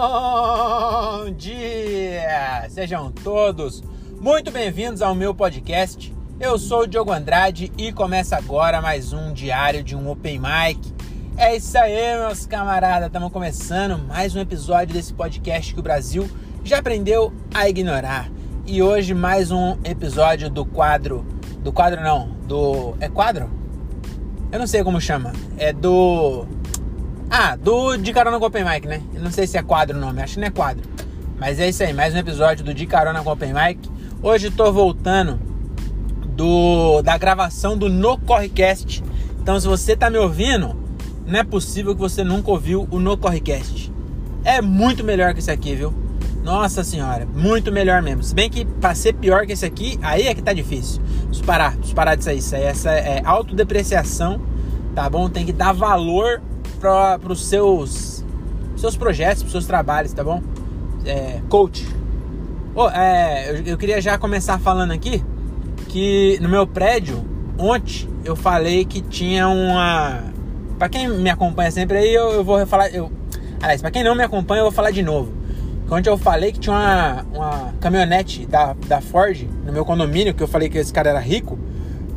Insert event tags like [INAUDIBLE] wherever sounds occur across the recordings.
Bom dia! Sejam todos muito bem-vindos ao meu podcast. Eu sou o Diogo Andrade e começa agora mais um diário de um Open Mic. É isso aí, meus camaradas, estamos começando mais um episódio desse podcast que o Brasil já aprendeu a ignorar. E hoje mais um episódio do quadro, do quadro não, do é quadro? Eu não sei como chama. É do ah, do De Carona com Open Mic, né? Eu não sei se é quadro o nome, acho que não é quadro. Mas é isso aí, mais um episódio do De Carona com Open Mic. Hoje tô voltando do da gravação do No Correcast. Então, se você tá me ouvindo, não é possível que você nunca ouviu o No Correcast. É muito melhor que esse aqui, viu? Nossa senhora, muito melhor mesmo. Se bem que pra ser pior que esse aqui, aí é que tá difícil. Preciso parar, preciso parar disso aí. Isso aí essa é autodepreciação, tá bom? Tem que dar valor para os seus, seus projetos, para seus trabalhos, tá bom? É, coach. Oh, é, eu, eu queria já começar falando aqui que no meu prédio, ontem eu falei que tinha uma. Para quem me acompanha sempre aí, eu, eu vou falar. Eu, aliás, para quem não me acompanha, eu vou falar de novo. Ontem eu falei que tinha uma, uma caminhonete da, da Ford no meu condomínio, que eu falei que esse cara era rico.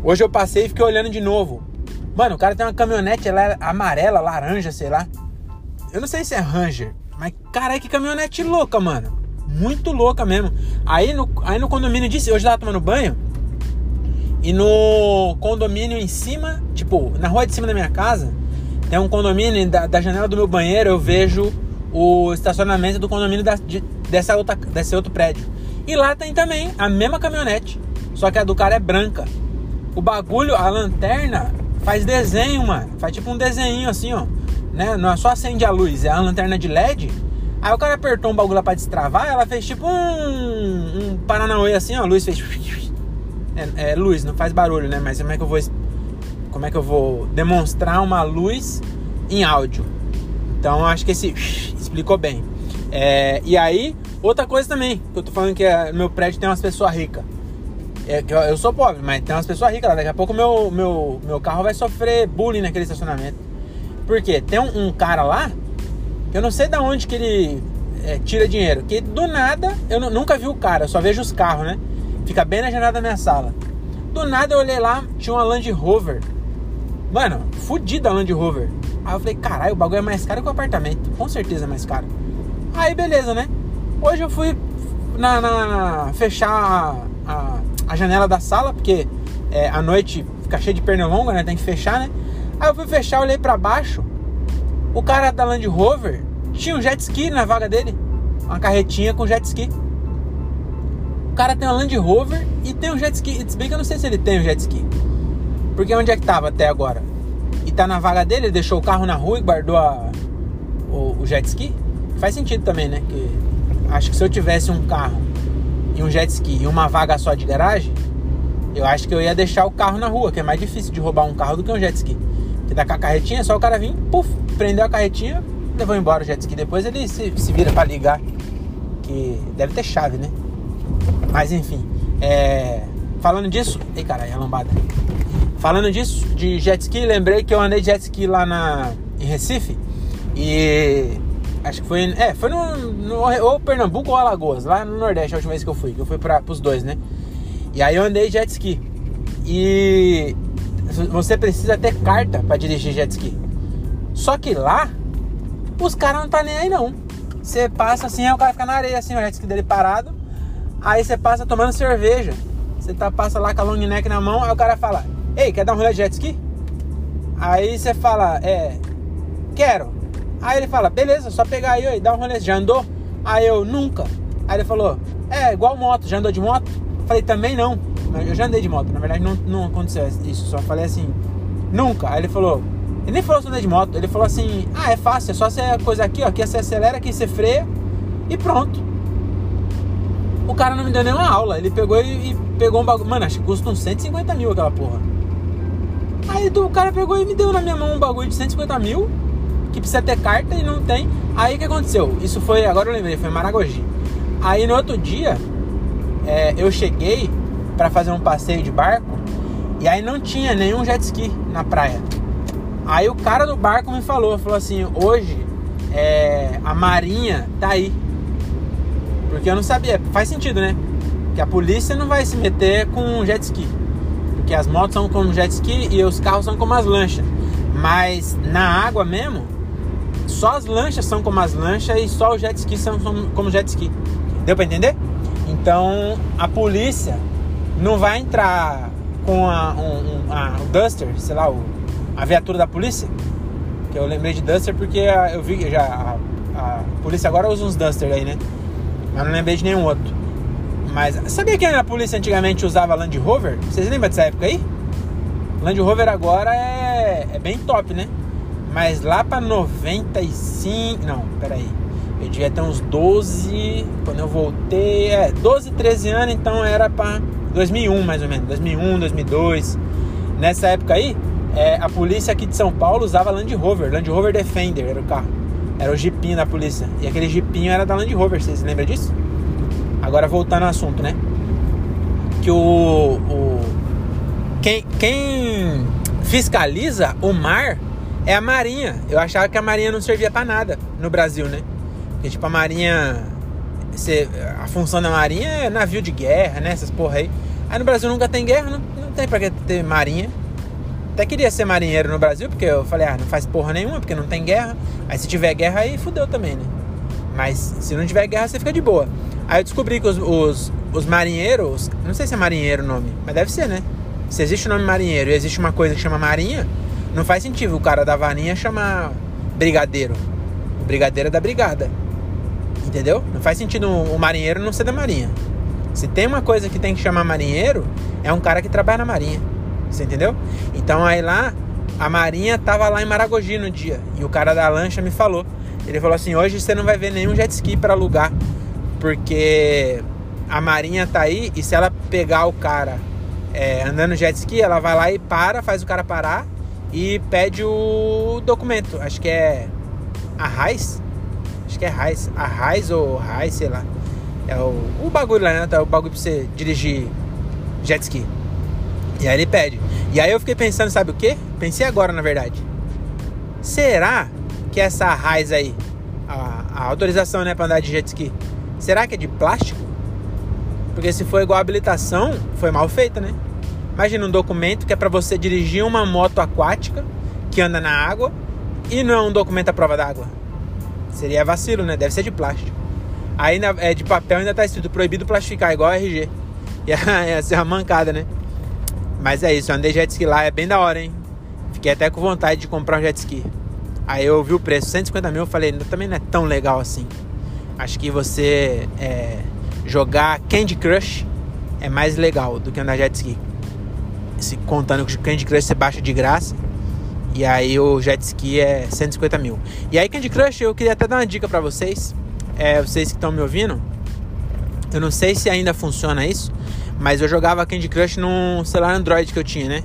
Hoje eu passei e fiquei olhando de novo. Mano, o cara tem uma caminhonete, ela é amarela, laranja, sei lá. Eu não sei se é Ranger, mas caralho, que caminhonete louca, mano. Muito louca mesmo. Aí no, aí no condomínio disse, hoje tava tomando banho. E no condomínio em cima, tipo, na rua de cima da minha casa, tem um condomínio, da, da janela do meu banheiro eu vejo o estacionamento do condomínio da, de, dessa outra, desse outro prédio. E lá tem também a mesma caminhonete, só que a do cara é branca. O bagulho, a lanterna faz desenho, mano. Faz tipo um desenho assim, ó. Né? Não é só acende a luz, é a lanterna de LED. Aí o cara apertou um bagulho lá pra destravar, ela fez tipo um, um Paranauê assim, ó. A luz fez. É, é, luz, não faz barulho, né? Mas como é que eu vou. Como é que eu vou demonstrar uma luz em áudio? Então acho que esse [SNIFFS] explicou bem. É, e aí, outra coisa também, que eu tô falando que é, meu prédio tem umas pessoas ricas. É, eu, eu sou pobre, mas tem umas pessoas ricas lá. Daqui a pouco meu, meu, meu carro vai sofrer bullying naquele estacionamento. Por quê? Tem um, um cara lá, eu não sei de onde que ele é, tira dinheiro. Que do nada, eu nunca vi o cara, eu só vejo os carros, né? Fica bem na janela da minha sala. Do nada eu olhei lá, tinha uma Land Rover. Mano, fudida a Land Rover. Aí eu falei, caralho, o bagulho é mais caro que o apartamento. Com certeza é mais caro. Aí beleza, né? Hoje eu fui na, na fechar a, janela da sala, porque é, a noite fica cheia de pernilonga, né? Tem que fechar, né? Aí eu fui fechar, olhei para baixo. O cara da Land Rover tinha um jet ski na vaga dele. Uma carretinha com jet ski. O cara tem uma Land Rover e tem um jet ski. Se bem que eu não sei se ele tem um jet ski. Porque onde é que tava até agora? E tá na vaga dele, ele deixou o carro na rua e guardou a, o, o jet ski? Faz sentido também, né? Que acho que se eu tivesse um carro um jet ski e uma vaga só de garagem, eu acho que eu ia deixar o carro na rua, que é mais difícil de roubar um carro do que um jet ski. Porque dá com a carretinha, é só o cara vir, puf, prendeu a carretinha, levou embora o jet ski. Depois ele se, se vira para ligar, que deve ter chave, né? Mas enfim, é... falando disso, ei caralho, a lambada. Falando disso, de jet ski, lembrei que eu andei de jet ski lá na, em Recife e Acho que foi. É, foi no, no. Ou Pernambuco ou Alagoas, lá no Nordeste a última vez que eu fui. Que eu fui para os dois, né? E aí eu andei jet ski. E você precisa ter carta para dirigir jet ski. Só que lá, os caras não tá nem aí não. Você passa assim, o cara fica na areia, assim, o jet ski dele parado. Aí você passa tomando cerveja. Você tá, passa lá com a long neck na mão, aí o cara fala: Ei, quer dar um rolê de jet ski? Aí você fala: É, quero. Aí ele fala, beleza, só pegar aí, dá um rolê, já andou? Aí eu, nunca. Aí ele falou, é, igual moto, já andou de moto? Falei, também não. Eu já andei de moto, na verdade não, não aconteceu isso, só falei assim, nunca. Aí ele falou, ele nem falou sobre de moto, ele falou assim, ah, é fácil, é só você coisa aqui, ó, aqui você acelera, aqui você freia e pronto. O cara não me deu nenhuma aula, ele pegou e, e pegou um bagulho, mano, acho que custa uns 150 mil aquela porra. Aí o cara pegou e me deu na minha mão um bagulho de 150 mil que precisa ter carta e não tem. Aí o que aconteceu? Isso foi, agora eu lembrei, foi em Maragogi. Aí no outro dia, é, eu cheguei para fazer um passeio de barco e aí não tinha nenhum jet ski na praia. Aí o cara do barco me falou, falou assim, hoje é, a Marinha tá aí. Porque eu não sabia. Faz sentido, né? Que a polícia não vai se meter com jet ski. Porque as motos são como jet ski e os carros são como as lanchas. Mas na água mesmo, só as lanchas são como as lanchas e só os jet ski são como jet ski. Deu pra entender? Então a polícia não vai entrar com a, um, um, a, Duster, sei lá, o, a viatura da polícia. Que eu lembrei de Duster porque eu vi já a, a polícia agora usa uns Duster aí, né? Mas não lembrei de nenhum outro. Mas sabia que a polícia antigamente usava Land Rover? Vocês lembram dessa época aí? Land Rover agora é, é bem top, né? Mas lá pra 95. Não, peraí. Eu devia ter uns 12. Quando eu voltei. É, 12, 13 anos, então era pra 2001 mais ou menos. 2001, 2002. Nessa época aí, é, a polícia aqui de São Paulo usava Land Rover. Land Rover Defender era o carro. Era o jipinho da polícia. E aquele jipinho era da Land Rover, vocês lembram disso? Agora voltando ao assunto, né? Que o. o quem, quem fiscaliza o mar é a Marinha. Eu achava que a Marinha não servia para nada no Brasil, né? Porque, tipo, a Marinha. A função da Marinha é navio de guerra, né? Essas porra aí. Aí no Brasil nunca tem guerra, não, não tem pra que ter Marinha. Até queria ser marinheiro no Brasil, porque eu falei, ah, não faz porra nenhuma, porque não tem guerra. Aí se tiver guerra, aí fudeu também, né? Mas se não tiver guerra, você fica de boa. Aí eu descobri que os, os, os marinheiros, não sei se é marinheiro o nome, mas deve ser, né? Se existe o nome marinheiro e existe uma coisa que chama marinha, não faz sentido o cara da varinha chamar brigadeiro. O brigadeiro é da brigada. Entendeu? Não faz sentido o marinheiro não ser da marinha. Se tem uma coisa que tem que chamar marinheiro, é um cara que trabalha na marinha. Você entendeu? Então aí lá, a marinha tava lá em Maragogi no dia. E o cara da lancha me falou. Ele falou assim: hoje você não vai ver nenhum jet ski para alugar. Porque a marinha tá aí e se ela pegar o cara é, andando jet ski, ela vai lá e para, faz o cara parar e pede o documento. Acho que é a RAIS. Acho que é RAIS. A RAIS ou RAIS, sei lá. É o, o bagulho lá, né? Tá, o bagulho pra você dirigir jet ski. E aí ele pede. E aí eu fiquei pensando, sabe o que? Pensei agora, na verdade. Será que essa raiz aí, a, a, autorização, né, pra andar de jet ski, será que é de plástico? Porque se for igual a habilitação, foi mal feita, né? Imagina um documento que é para você dirigir uma moto aquática que anda na água e não é um documento à prova d'água. Seria vacilo, né? Deve ser de plástico. Aí é de papel ainda tá escrito proibido plastificar, igual a RG. [LAUGHS] Ia ser uma mancada, né? Mas é isso, eu andei jet ski lá, é bem da hora, hein? Fiquei até com vontade de comprar um jet ski. Aí eu vi o preço, 150 mil, eu falei, também não é tão legal assim. Acho que você é, jogar Candy Crush é mais legal do que andar jet ski. Se contando que Candy Crush você baixa de graça. E aí o jet ski é 150 mil. E aí Candy Crush eu queria até dar uma dica para vocês. É, vocês que estão me ouvindo. Eu não sei se ainda funciona isso. Mas eu jogava Candy Crush num celular Android que eu tinha, né?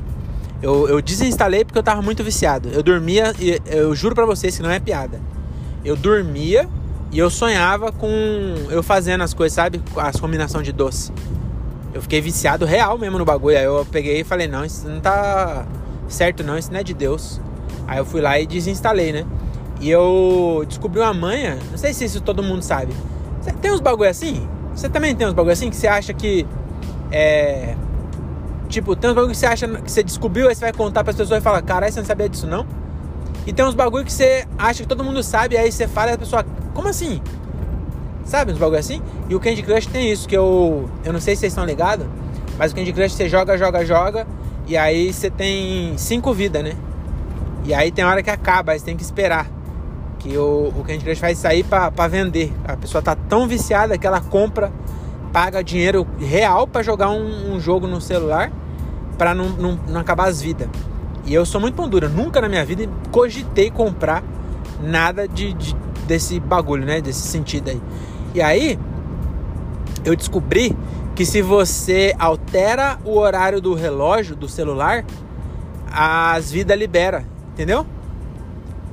Eu, eu desinstalei porque eu tava muito viciado. Eu dormia, e eu juro pra vocês que não é piada. Eu dormia e eu sonhava com eu fazendo as coisas, sabe? As combinações de doce. Eu fiquei viciado real mesmo no bagulho. Aí eu peguei e falei: não, isso não tá certo, não, isso não é de Deus. Aí eu fui lá e desinstalei, né? E eu descobri uma manha, não sei se isso todo mundo sabe. Você tem uns bagulho assim? Você também tem uns bagulho assim que você acha que é. Tipo, tem uns bagulho que você acha que você descobriu, aí você vai contar para as pessoas e fala, caralho, você não sabia disso não? E tem uns bagulho que você acha que todo mundo sabe, aí você fala e a pessoa, como assim? Sabe uns bagulho assim? E o Candy Crush tem isso, que eu. Eu não sei se vocês estão ligados, mas o Candy Crush você joga, joga, joga, e aí você tem cinco vidas, né? E aí tem hora que acaba, aí você tem que esperar. Que o, o Candy Crush faz sair para vender. A pessoa tá tão viciada que ela compra paga dinheiro real para jogar um, um, jogo no celular para não, não, não, acabar as vidas. E eu sou muito pão nunca na minha vida cogitei comprar nada de, de, desse bagulho, né? Desse sentido aí. E aí eu descobri que se você altera o horário do relógio do celular, as vidas libera, entendeu?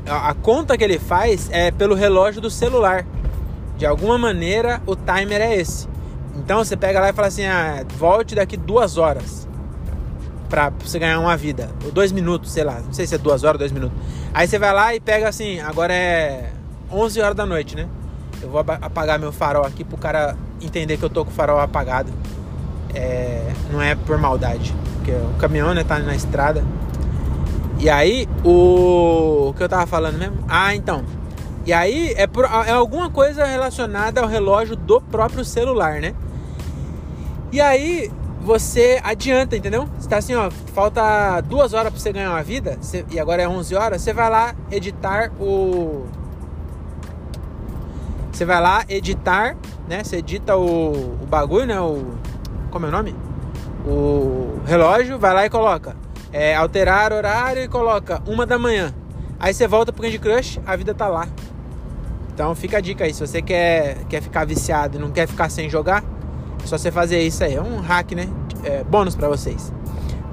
A, conta que ele faz é pelo relógio do celular. De alguma maneira o timer é esse. Então você pega lá e fala assim: ah, volte daqui duas horas pra você ganhar uma vida. Ou dois minutos, sei lá. Não sei se é duas horas ou dois minutos. Aí você vai lá e pega assim: agora é 11 horas da noite, né? Eu vou apagar meu farol aqui pro cara entender que eu tô com o farol apagado. É, não é por maldade, porque o caminhão né, tá na estrada. E aí, o, o que eu tava falando mesmo? Ah, então. E aí é, por, é alguma coisa relacionada ao relógio do próprio celular, né? E aí você adianta, entendeu? Você tá assim, ó, falta duas horas pra você ganhar uma vida, você, e agora é 11 horas, você vai lá editar o... Você vai lá editar, né? Você edita o, o bagulho, né? O... Como é o nome? O relógio, vai lá e coloca é, alterar horário e coloca uma da manhã. Aí você volta pro Candy Crush, a vida tá lá. Então fica a dica aí, se você quer, quer ficar viciado e não quer ficar sem jogar, é só você fazer isso aí. É um hack, né? É, bônus para vocês.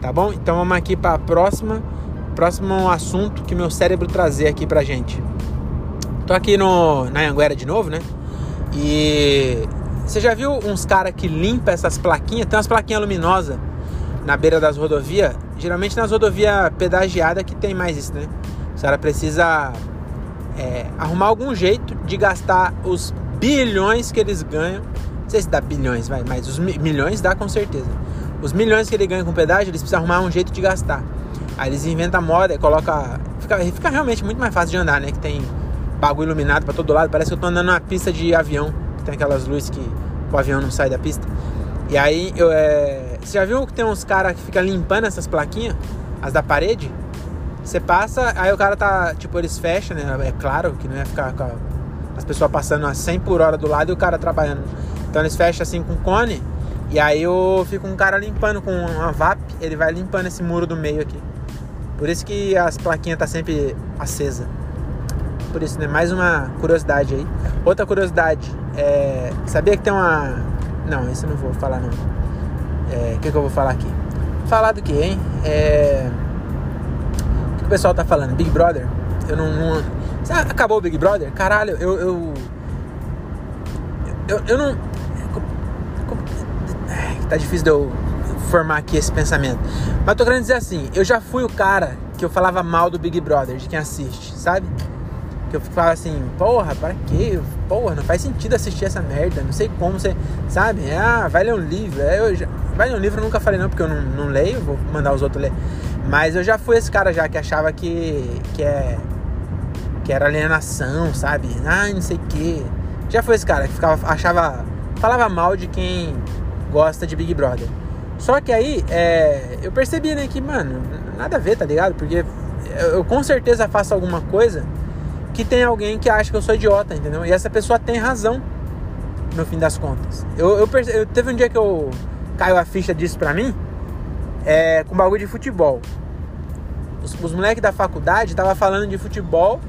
Tá bom? Então vamos aqui para a próxima, próximo assunto que meu cérebro trazer aqui pra gente. Tô aqui no, na Anguera de novo, né? E você já viu uns caras que limpa essas plaquinhas? Tem umas plaquinhas luminosas na beira das rodovias. Geralmente nas rodovias pedagiadas que tem mais isso, né? O cara precisa é, arrumar algum jeito de gastar os bilhões que eles ganham. Não sei se dá bilhões, vai, mas os mi milhões dá com certeza. Os milhões que ele ganha com pedágio, eles precisam arrumar um jeito de gastar. Aí eles inventam moda coloca. Fica, fica realmente muito mais fácil de andar, né? Que tem bagulho iluminado para todo lado. Parece que eu tô andando numa pista de avião. Que tem aquelas luzes que o avião não sai da pista. E aí eu é. Você já viu que tem uns caras que ficam limpando essas plaquinhas? As da parede? Você passa, aí o cara tá, tipo, eles fecham, né? É claro que não ia ficar com as pessoas passando a 100 por hora do lado e o cara trabalhando. Então eles fecham assim com cone e aí eu fico um cara limpando com uma VAP, ele vai limpando esse muro do meio aqui. Por isso que as plaquinhas tá sempre acesa. Por isso, né? Mais uma curiosidade aí. Outra curiosidade, é... sabia que tem uma... Não, isso eu não vou falar não. É... O que, que eu vou falar aqui? Falar do que, hein? É o pessoal tá falando? Big Brother? Eu não. não... Acabou o Big Brother? Caralho, eu. Eu, eu, eu não. Tá difícil de eu formar aqui esse pensamento. Mas tô querendo dizer assim: eu já fui o cara que eu falava mal do Big Brother, de quem assiste, sabe? Que eu falava assim, porra, para quê? Porra, não faz sentido assistir essa merda. Não sei como você. Sabe? Ah, vai ler um livro. É, eu já, vai ler um livro eu nunca falei não, porque eu não, não leio, vou mandar os outros ler. Mas eu já fui esse cara já que achava que, que, é, que era alienação, sabe? Ah, não sei o que. Já foi esse cara que ficava, achava, falava mal de quem gosta de Big Brother. Só que aí é, eu percebi, né, que, mano, nada a ver, tá ligado? Porque eu, eu, com certeza faço alguma coisa que tem alguém que acha que eu sou idiota, entendeu? E essa pessoa tem razão, no fim das contas. Eu, eu, perce, eu teve um dia que eu caiu a ficha disso pra mim, é, com bagulho de futebol os, os moleques da faculdade tava falando de futebol,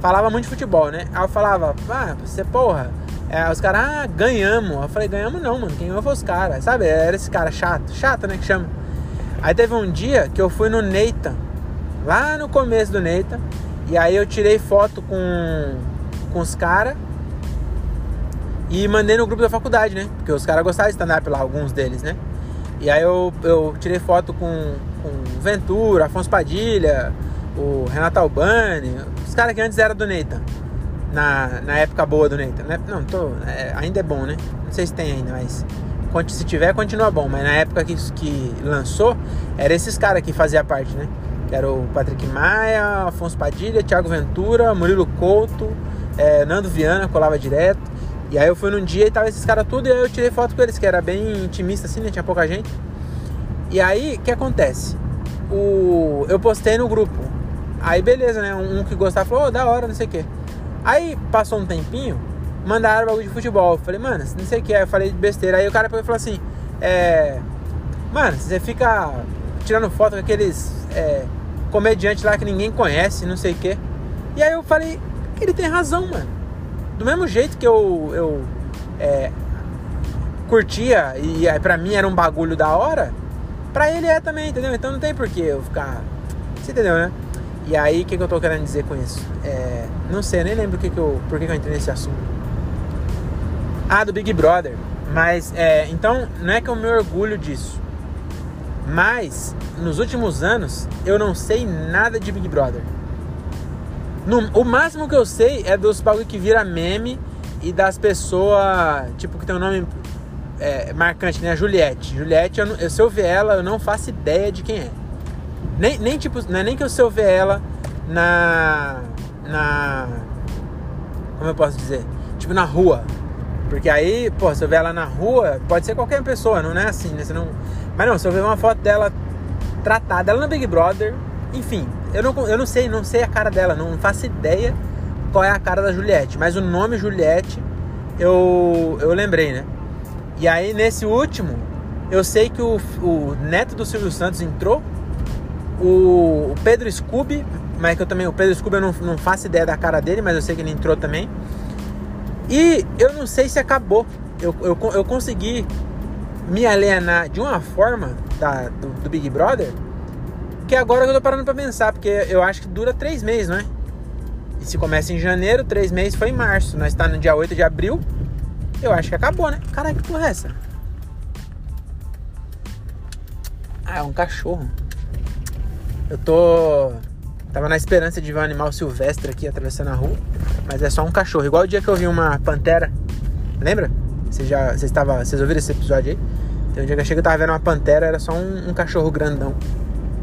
falava muito de futebol, né? Aí eu falava, ah, você porra. É, os caras, ah, ganhamos. Eu falei, ganhamos não, mano. Quem ganhou foi os caras. Sabe? Era esse cara chato. Chato, né? Que chama. Aí teve um dia que eu fui no Neita. Lá no começo do Neita. E aí eu tirei foto com, com os caras. E mandei no grupo da faculdade, né? Porque os caras gostavam de stand-up lá, alguns deles, né? E aí eu, eu tirei foto com, com Ventura, Afonso Padilha, o Renato Albani, os caras que antes eram do Neita. Na, na época boa do Neita. Né? Não, tô, é, ainda é bom, né? Não sei se tem ainda, mas se tiver, continua bom. Mas na época que, que lançou, era esses caras que fazia parte, né? Era o Patrick Maia, Afonso Padilha, Thiago Ventura, Murilo Couto, é, Nando Viana, colava direto. E aí eu fui num dia e tava esses caras tudo e aí eu tirei foto com eles, que era bem intimista assim, né? Tinha pouca gente. E aí, o que acontece? O, eu postei no grupo. Aí beleza, né? Um, um que gostava falou, oh, da hora, não sei o quê. Aí passou um tempinho, mandaram bagulho de futebol. Eu falei, mano, não sei o que é, eu falei besteira. Aí o cara falou assim, é. Mano, você fica tirando foto com aqueles é, comediantes lá que ninguém conhece, não sei o quê. E aí eu falei, ele tem razão, mano do mesmo jeito que eu, eu é, curtia e para mim era um bagulho da hora, pra ele é também, entendeu? Então não tem por que eu ficar. Você entendeu, né? E aí, o que, que eu tô querendo dizer com isso? É, não sei, nem lembro que que eu, por que, que eu entrei nesse assunto. Ah, do Big Brother. Mas, é, então, não é que eu me orgulho disso. Mas, nos últimos anos, eu não sei nada de Big Brother. No, o máximo que eu sei é dos bagulho que vira meme e das pessoas, tipo, que tem um nome é, marcante, né? Juliette. Juliette, eu, eu, se eu ver ela, eu não faço ideia de quem é. Nem, nem tipo, não é nem que eu se eu ver ela na. Na. Como eu posso dizer? Tipo, na rua. Porque aí, pô, se eu ver ela na rua, pode ser qualquer pessoa, não é assim, né? Você não... Mas não, se eu ver uma foto dela tratada, ela no Big Brother, enfim, eu não, eu não sei, não sei a cara dela, não faço ideia qual é a cara da Juliette, mas o nome Juliette eu, eu lembrei, né? E aí nesse último, eu sei que o, o neto do Silvio Santos entrou, o, o Pedro Scooby, mas que eu também, o Pedro Scooby eu não, não faço ideia da cara dele, mas eu sei que ele entrou também. E eu não sei se acabou. Eu, eu, eu consegui me alienar de uma forma da, do, do Big Brother que agora eu tô parando pra pensar, porque eu acho que dura três meses, não é? E se começa em janeiro, três meses foi em março. Nós está no dia 8 de abril. Eu acho que acabou, né? Caralho, que porra é essa? Ah, é um cachorro. Eu tô. Tava na esperança de ver um animal silvestre aqui atravessando a rua. Mas é só um cachorro. Igual o dia que eu vi uma pantera. Lembra? Você já. Vocês, tava, vocês ouviram esse episódio aí? Tem um dia que eu cheguei e tava vendo uma pantera, era só um, um cachorro grandão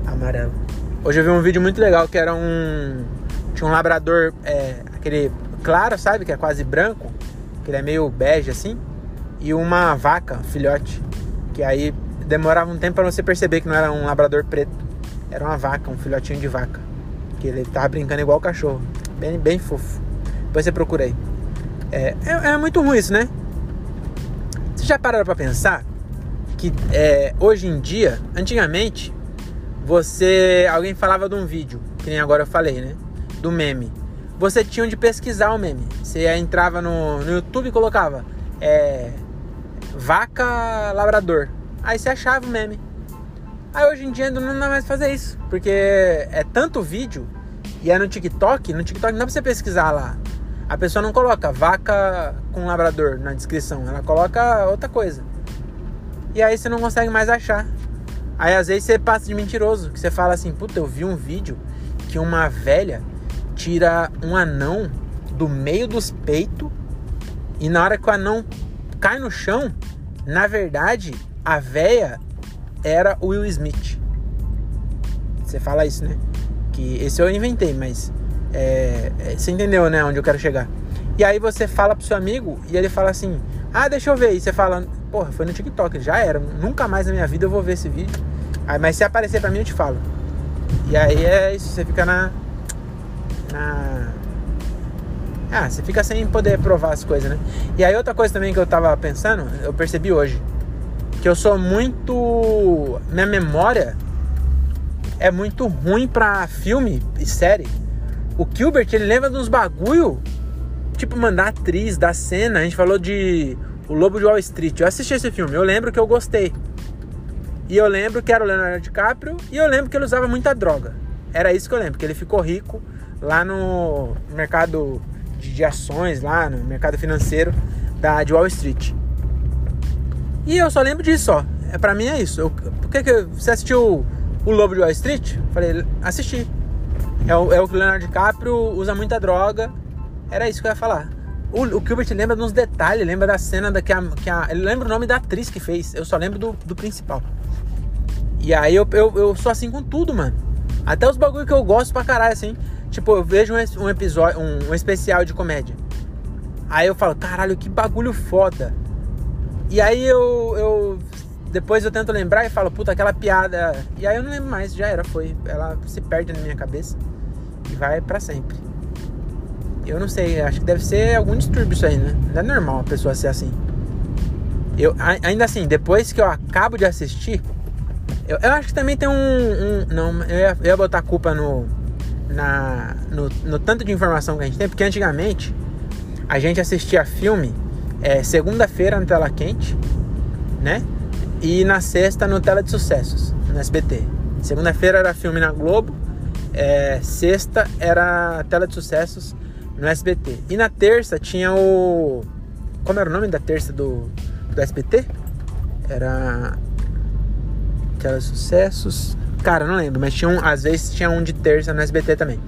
amarelo. Hoje eu vi um vídeo muito legal que era um. Tinha um labrador, é, aquele claro, sabe? Que é quase branco, que ele é meio bege assim. E uma vaca, filhote. Que aí demorava um tempo para você perceber que não era um labrador preto. Era uma vaca, um filhotinho de vaca. Que ele tava brincando igual o cachorro. Bem, bem fofo. Depois você procura aí. É, é, é muito ruim isso, né? Você já pararam pra pensar que é, hoje em dia, antigamente, você. Alguém falava de um vídeo, que nem agora eu falei, né? Do meme. Você tinha onde pesquisar o meme. Você entrava no, no YouTube e colocava é, vaca labrador. Aí você achava o meme. Aí hoje em dia não dá mais fazer isso. Porque é tanto vídeo e é no TikTok. No TikTok não dá pra você pesquisar lá. A pessoa não coloca vaca com labrador na descrição. Ela coloca outra coisa. E aí você não consegue mais achar. Aí às vezes você passa de mentiroso, que você fala assim, puta, eu vi um vídeo que uma velha tira um anão do meio dos peitos e na hora que o anão cai no chão, na verdade, a velha era o Will Smith. Você fala isso, né? Que esse eu inventei, mas é, é, você entendeu, né? Onde eu quero chegar. E aí você fala pro seu amigo e ele fala assim: Ah, deixa eu ver. E você fala: Porra, foi no TikTok, já era. Nunca mais na minha vida eu vou ver esse vídeo. Aí, mas se aparecer pra mim, eu te falo. E aí é isso, você fica na. Na. Ah, você fica sem poder provar as coisas, né? E aí outra coisa também que eu tava pensando, eu percebi hoje. Que eu sou muito. Minha memória é muito ruim pra filme e série. O Gilbert, ele lembra dos bagulho. Tipo, mandar atriz da cena. A gente falou de O Lobo de Wall Street. Eu assisti esse filme, eu lembro que eu gostei. E eu lembro que era o Leonardo DiCaprio e eu lembro que ele usava muita droga. Era isso que eu lembro, que ele ficou rico lá no mercado de, de ações, lá no mercado financeiro da, de Wall Street. E eu só lembro disso, ó. É, pra mim é isso. Eu, por que, que você assistiu o Lobo de Wall Street? Falei, assisti. É o, é o que o Leonardo DiCaprio usa muita droga. Era isso que eu ia falar. O, o Gilbert lembra uns detalhes, lembra da cena da que a, que a. Ele lembra o nome da atriz que fez. Eu só lembro do, do principal. E aí eu, eu, eu sou assim com tudo, mano. Até os bagulho que eu gosto pra caralho, assim. Tipo, eu vejo um, um episódio, um, um, especial de comédia. Aí eu falo, caralho, que bagulho foda. E aí eu, eu. Depois eu tento lembrar e falo, puta, aquela piada. E aí eu não lembro mais, já era, foi. Ela se perde na minha cabeça e vai para sempre. Eu não sei, acho que deve ser algum distúrbio isso aí, né? Não é normal a pessoa ser assim. Eu, ainda assim, depois que eu acabo de assistir, eu, eu acho que também tem um. um não, eu ia, eu ia, botar culpa no, na, no, no, tanto de informação que a gente tem, porque antigamente a gente assistia filme é, segunda-feira no Tela Quente, né? E na sexta no Tela de Sucessos, no SBT. Segunda-feira era filme na Globo, é, sexta era Tela de Sucessos no SBT. E na terça tinha o. Como era o nome da terça do, do SBT? Era Telasucessos. Cara, não lembro, mas tinha um, às vezes tinha um de terça no SBT também.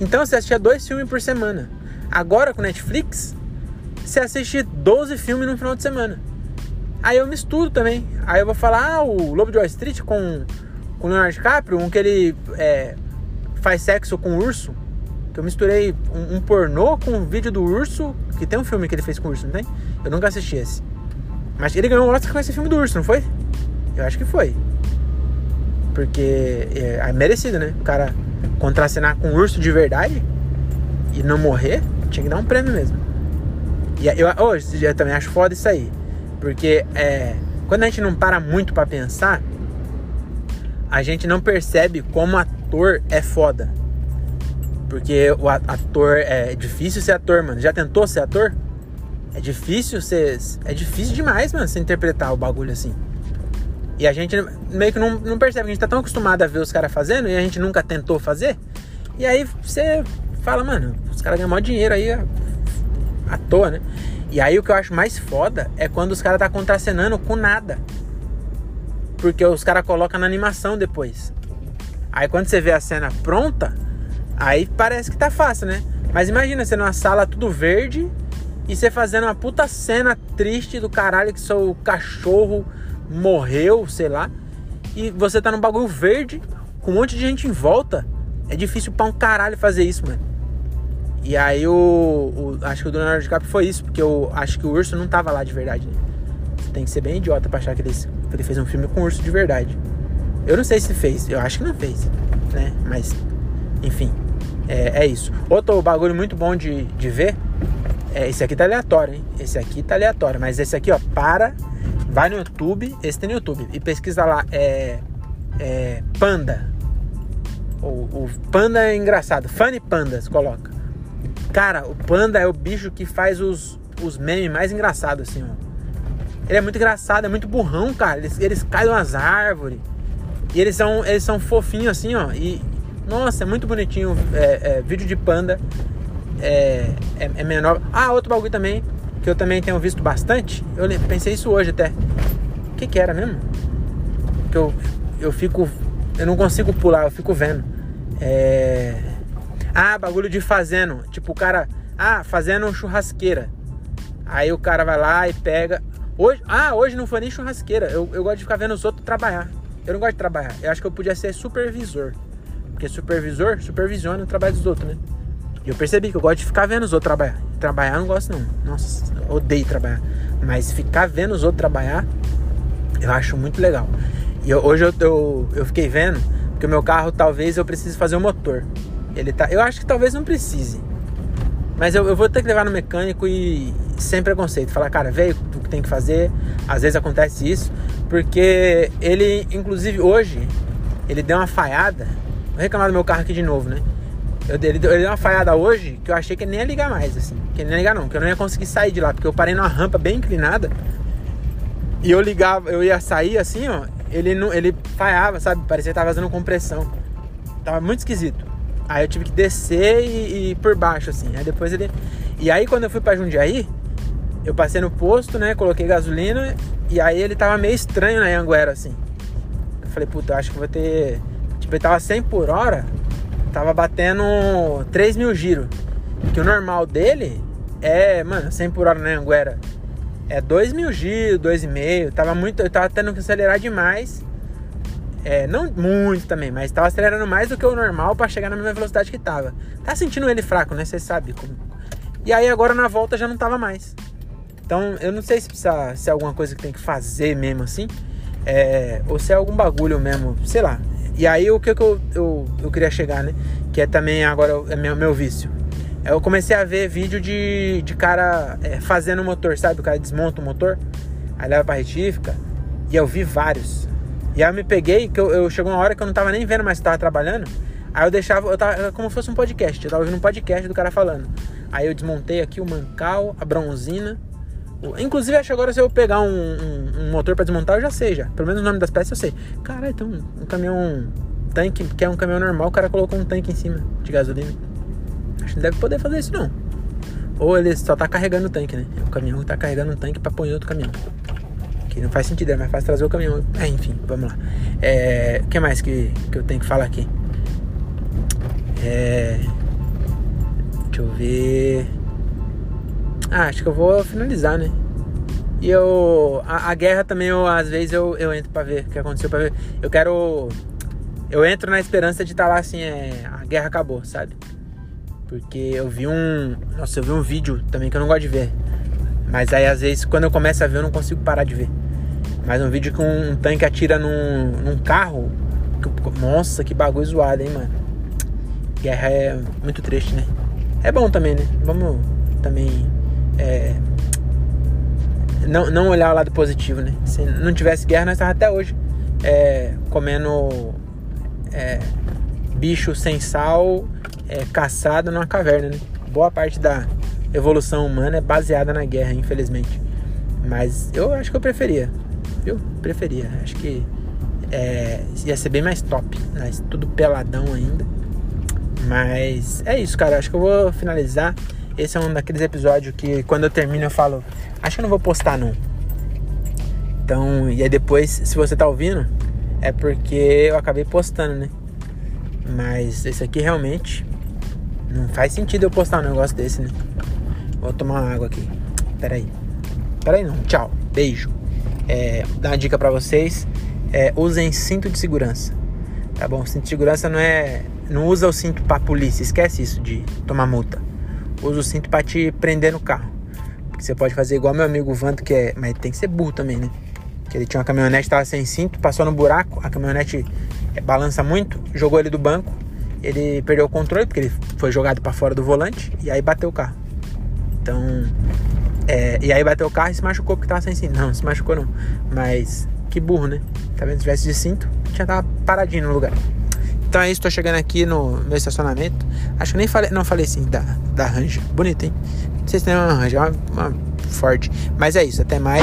Então você assistia dois filmes por semana. Agora com Netflix, você assiste 12 filmes no final de semana. Aí eu misturo também. Aí eu vou falar, ah, o Lobo de Wall Street com, com o Leonardo DiCaprio, um que ele é, faz sexo com o urso. Que eu misturei um, um, pornô com um vídeo do urso. Que tem um filme que ele fez com o urso, não tem? Eu nunca assisti esse. Mas ele ganhou um Oscar com esse filme do urso, não foi? Eu acho que foi. Porque é, é merecido, né? O cara contracenar com um urso de verdade e não morrer, tinha que dar um prêmio mesmo. E eu, hoje eu também acho foda isso aí. Porque é, quando a gente não para muito para pensar, a gente não percebe como ator é foda. Porque o ator é difícil ser ator, mano. Já tentou ser ator? É difícil ser. É difícil demais, mano, você interpretar o bagulho assim. E a gente meio que não, não percebe, a gente tá tão acostumado a ver os caras fazendo e a gente nunca tentou fazer. E aí você fala, mano, os caras ganham maior dinheiro aí à toa, né? E aí o que eu acho mais foda é quando os caras tá contracenando com nada. Porque os caras colocam na animação depois. Aí quando você vê a cena pronta, aí parece que tá fácil, né? Mas imagina você numa sala tudo verde e você fazendo uma puta cena triste do caralho que seu cachorro morreu, sei lá. E você tá num bagulho verde, com um monte de gente em volta. É difícil pra um caralho fazer isso, mano. E aí o, o acho que o Leonardo DiCaprio foi isso, porque eu acho que o urso não tava lá de verdade. Né? Você tem que ser bem idiota pra achar que ele, que ele fez um filme com urso de verdade. Eu não sei se fez, eu acho que não fez, né? Mas, enfim, é, é isso. Outro bagulho muito bom de, de ver, é, esse aqui tá aleatório, hein? Esse aqui tá aleatório, mas esse aqui, ó, para Vai no YouTube, esse tem no YouTube, e pesquisa lá, é, é Panda. O, o Panda é engraçado, Funny Pandas, coloca. Cara, o Panda é o bicho que faz os, os memes mais engraçados, assim, ó. Ele é muito engraçado, é muito burrão, cara. Eles, eles caem nas árvores. E eles são, eles são fofinhos, assim, ó. E, nossa, é muito bonitinho. É, é, vídeo de panda. É, é, é menor. Ah, outro bagulho também que eu também tenho visto bastante. Eu pensei isso hoje até. O que, que era mesmo? Que eu, eu fico. Eu não consigo pular, eu fico vendo. É. Ah, bagulho de fazendo. Tipo, o cara. Ah, fazendo churrasqueira. Aí o cara vai lá e pega. Hoje, ah, hoje não foi nem churrasqueira. Eu, eu gosto de ficar vendo os outros trabalhar. Eu não gosto de trabalhar. Eu acho que eu podia ser supervisor. Porque supervisor supervisiona o trabalho dos outros, né? E eu percebi que eu gosto de ficar vendo os outros trabalhar. Trabalhar eu não gosto não. Nossa, odeio trabalhar. Mas ficar vendo os outros trabalhar, eu acho muito legal. E eu, hoje eu, eu, eu fiquei vendo, que o meu carro talvez eu precise fazer o motor. Ele tá, eu acho que talvez não precise. Mas eu, eu vou ter que levar no mecânico e sem preconceito. Falar, cara, veio o que tem que fazer. Às vezes acontece isso. Porque ele, inclusive hoje, ele deu uma falhada. Reclamar do meu carro aqui de novo, né? Eu, ele, ele deu uma falhada hoje que eu achei que ele nem ia ligar mais, assim. Que ele nem ia ligar não, que eu não ia conseguir sair de lá, porque eu parei numa rampa bem inclinada. E eu ligava, eu ia sair assim, ó. Ele não, ele falhava, sabe? Parecia que tava fazendo compressão. Tava muito esquisito. Aí eu tive que descer e, e por baixo, assim. Aí depois ele. E aí quando eu fui pra Jundiaí, eu passei no posto, né? Coloquei gasolina. E aí ele tava meio estranho na Anguera, assim. Eu falei, puta, acho que vou ter. Tava 100 por hora tava batendo 3 mil giros. Que o normal dele é, mano, 100 por hora na Anguera. É 2 mil giros, 2,5. Tava muito. Eu tava tendo que acelerar demais. É, não muito também, mas tava acelerando mais do que o normal para chegar na mesma velocidade que tava. Tá sentindo ele fraco, né? Você sabe como. E aí agora na volta já não tava mais. Então eu não sei se precisa se é alguma coisa que tem que fazer mesmo assim. É, ou se é algum bagulho mesmo, sei lá. E aí o que, que eu, eu, eu queria chegar, né? Que é também agora é meu, meu vício. Eu comecei a ver vídeo de, de cara é, fazendo o motor, sabe? O cara desmonta o motor, aí leva pra retífica. E eu vi vários. E aí eu me peguei, que eu, eu chegou uma hora que eu não tava nem vendo mais se tava trabalhando. Aí eu deixava, eu tava como se fosse um podcast. Eu tava ouvindo um podcast do cara falando. Aí eu desmontei aqui o mancal, a bronzina. Inclusive, acho agora se eu pegar um, um, um motor para desmontar, eu já sei já. Pelo menos o nome das peças eu sei. Caralho, então um caminhão tanque, que é um caminhão normal, o cara colocou um tanque em cima de gasolina. Acho que não deve poder fazer isso não. Ou ele só tá carregando o tanque, né? O caminhão tá carregando um tanque pra pôr em outro caminhão. Que não faz sentido, é mais fácil trazer o caminhão. É, enfim, vamos lá. É, o que mais que, que eu tenho que falar aqui? É, Deixa eu ver. Ah, acho que eu vou finalizar, né? E eu. A, a, guerra também, eu, às vezes, eu, eu entro pra ver o que aconteceu pra ver. Eu quero. Eu entro na esperança de estar tá lá assim, é, a guerra acabou, sabe? Porque eu vi um. Nossa, eu vi um vídeo também que eu não gosto de ver. Mas aí às vezes quando eu começo a ver eu não consigo parar de ver. Mas um vídeo com um tanque atira num, num carro. Nossa, que bagulho zoado, hein, mano. Guerra é muito triste, né? É bom também, né? Vamos também. É, não, não olhar o lado positivo, né? Se não tivesse guerra, nós estávamos até hoje é, comendo é, bicho sem sal, é, caçado numa caverna, né? Boa parte da evolução humana é baseada na guerra, infelizmente. Mas eu acho que eu preferia, viu? Preferia. Acho que é, ia ser bem mais top, né? tudo peladão ainda. Mas é isso, cara. Acho que eu vou finalizar. Esse é um daqueles episódios que quando eu termino eu falo, acho que eu não vou postar não. Então, e aí depois, se você tá ouvindo, é porque eu acabei postando, né? Mas esse aqui realmente não faz sentido eu postar um negócio desse, né? Vou tomar uma água aqui. Pera aí. Pera aí não. Tchau. Beijo. É, dar uma dica para vocês. É, usem cinto de segurança. Tá bom? Cinto de segurança não é. Não usa o cinto pra polícia. Esquece isso de tomar multa. Usa o cinto pra te prender no carro. Porque você pode fazer igual meu amigo Vanto, que é. Mas tem que ser burro também, né? Que ele tinha uma caminhonete, tava sem cinto, passou no buraco, a caminhonete é, balança muito, jogou ele do banco, ele perdeu o controle, porque ele foi jogado para fora do volante, e aí bateu o carro. Então, é, e aí bateu o carro e se machucou porque tava sem cinto. Não, se machucou não. Mas que burro, né? Tá vendo? Se tivesse de cinto, tinha tava paradinho no lugar. Então é isso, tô chegando aqui no meu estacionamento. Acho que nem falei, não falei sim da, da Ranger. Bonito, hein? Não sei se tem uma Ranger, é uma, uma Ford. Mas é isso, até mais.